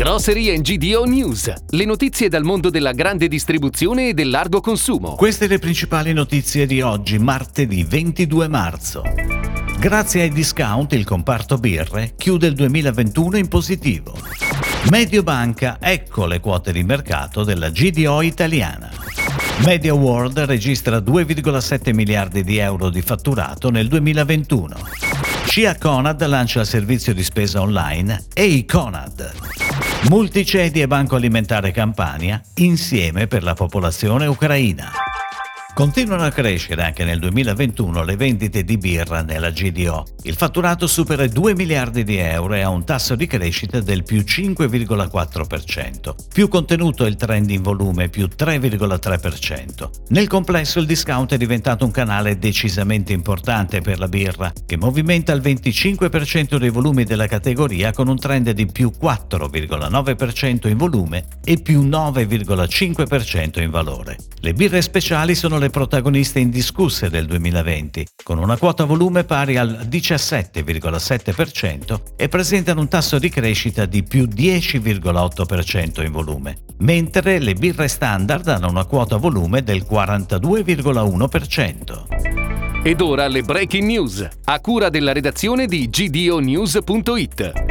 Grocery GDO News, le notizie dal mondo della grande distribuzione e del largo consumo. Queste le principali notizie di oggi, martedì 22 marzo. Grazie ai discount il comparto birre chiude il 2021 in positivo. Mediobanca, ecco le quote di mercato della GDO italiana. Media World registra 2,7 miliardi di euro di fatturato nel 2021. Scia Conad lancia il servizio di spesa online e Conad. Multicedi e Banco Alimentare Campania insieme per la popolazione ucraina. Continuano a crescere anche nel 2021 le vendite di birra nella GDO. Il fatturato supera i 2 miliardi di euro e ha un tasso di crescita del più 5,4%. Più contenuto il trend in volume, più 3,3%. Nel complesso il discount è diventato un canale decisamente importante per la birra, che movimenta il 25% dei volumi della categoria con un trend di più 4,9% in volume e più 9,5% in valore. Le birre speciali sono le protagoniste indiscusse del 2020, con una quota volume pari al 17,7% e presentano un tasso di crescita di più 10,8% in volume, mentre le birre standard hanno una quota volume del 42,1%. Ed ora le breaking news, a cura della redazione di gdonews.it.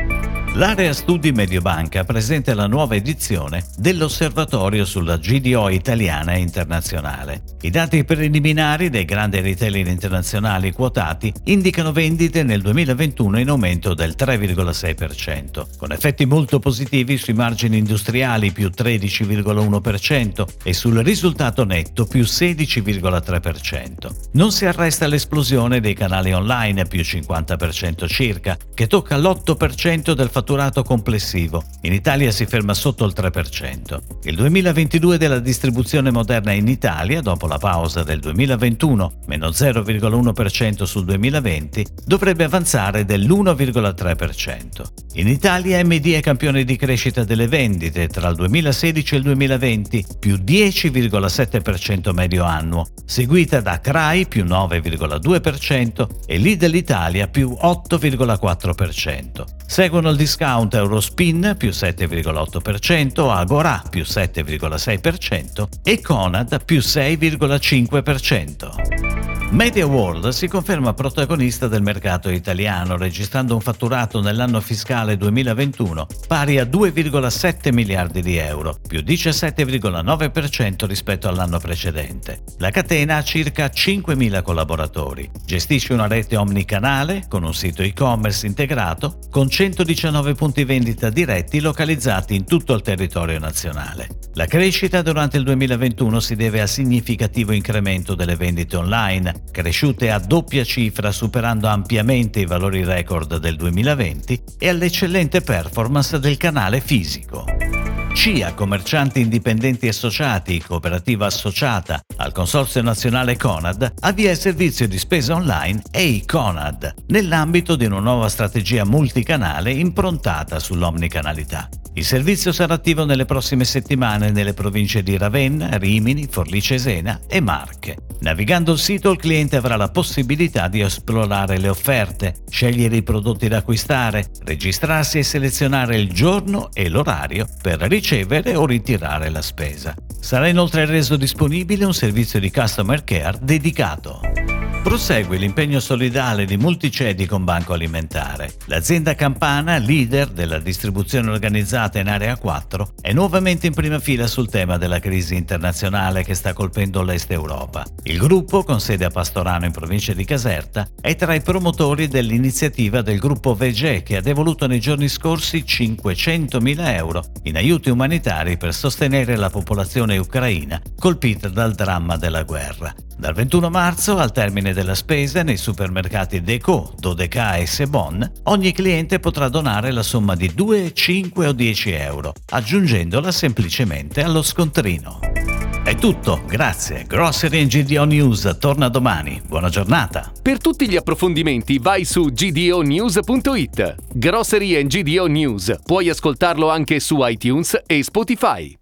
L'area studi Mediobanca presenta la nuova edizione dell'Osservatorio sulla GDO italiana e internazionale. I dati preliminari dei grandi retailer internazionali quotati indicano vendite nel 2021 in aumento del 3,6%, con effetti molto positivi sui margini industriali più 13,1% e sul risultato netto più 16,3%. Non si arresta l'esplosione dei canali online più 50% circa, che tocca l'8% del fatturato complessivo. In Italia si ferma sotto il 3%. Il 2022 della distribuzione moderna in Italia, dopo la pausa del 2021, meno 0,1% sul 2020, dovrebbe avanzare dell'1,3%. In Italia MD è campione di crescita delle vendite tra il 2016 e il 2020, più 10,7% medio annuo, seguita da CRAI più 9,2% e Lidl Italia più 8,4%. Seguono il discount Eurospin più 7,8%, Agora più 7,6% e Conad più 6,5%. Media World si conferma protagonista del mercato italiano, registrando un fatturato nell'anno fiscale 2021 pari a 2,7 miliardi di euro, più 17,9% rispetto all'anno precedente. La catena ha circa 5.000 collaboratori, gestisce una rete omnicanale con un sito e-commerce integrato con 119 punti vendita diretti localizzati in tutto il territorio nazionale. La crescita durante il 2021 si deve al significativo incremento delle vendite online, cresciute a doppia cifra superando ampiamente i valori record del 2020 e all'eccellente performance del canale fisico. CIA, commercianti indipendenti associati, cooperativa associata al Consorzio Nazionale Conad, avvia il servizio di spesa online EI-Conad nell'ambito di una nuova strategia multicanale improntata sull'omnicanalità. Il servizio sarà attivo nelle prossime settimane nelle province di Ravenna, Rimini, Forlì Cesena e Marche. Navigando il sito il cliente avrà la possibilità di esplorare le offerte, scegliere i prodotti da acquistare, registrarsi e selezionare il giorno e l'orario per ricevere o ritirare la spesa. Sarà inoltre reso disponibile un servizio di customer care dedicato. Prosegue l'impegno solidale di Multicedi con Banco Alimentare. L'azienda campana, leader della distribuzione organizzata in Area 4, è nuovamente in prima fila sul tema della crisi internazionale che sta colpendo l'Est Europa. Il gruppo, con sede a Pastorano in provincia di Caserta, è tra i promotori dell'iniziativa del gruppo VG che ha devoluto nei giorni scorsi 500.000 euro in aiuti umanitari per sostenere la popolazione ucraina colpita dal dramma della guerra. Dal 21 marzo, al termine della spesa nei supermercati Deco, Dodeca e Sebon, ogni cliente potrà donare la somma di 2, 5 o 10 euro, aggiungendola semplicemente allo scontrino. È tutto, grazie. Grocery GDO News torna domani. Buona giornata. Per tutti gli approfondimenti vai su gdonews.it. Grocery GDO News. Puoi ascoltarlo anche su iTunes e Spotify.